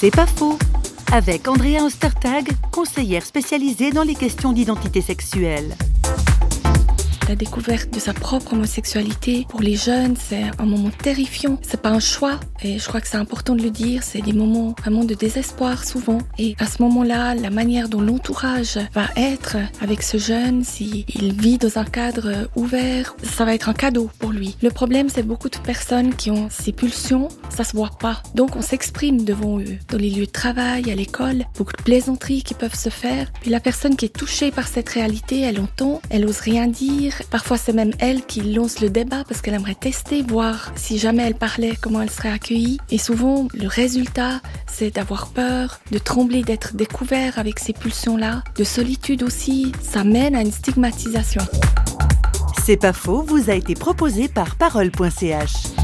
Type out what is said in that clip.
C'est pas faux avec Andrea Ostertag, conseillère spécialisée dans les questions d'identité sexuelle. La découverte de sa propre homosexualité pour les jeunes, c'est un moment terrifiant. C'est pas un choix. Et je crois que c'est important de le dire. C'est des moments vraiment de désespoir souvent. Et à ce moment-là, la manière dont l'entourage va être avec ce jeune, s'il vit dans un cadre ouvert, ça va être un cadeau pour lui. Le problème, c'est beaucoup de personnes qui ont ces pulsions, ça se voit pas. Donc on s'exprime devant eux. Dans les lieux de travail, à l'école, beaucoup de plaisanteries qui peuvent se faire. Puis la personne qui est touchée par cette réalité, elle entend, elle ose rien dire, Parfois, c'est même elle qui lance le débat parce qu'elle aimerait tester, voir si jamais elle parlait, comment elle serait accueillie. Et souvent, le résultat, c'est d'avoir peur, de trembler, d'être découvert avec ces pulsions-là, de solitude aussi. Ça mène à une stigmatisation. C'est pas faux, vous a été proposé par parole.ch.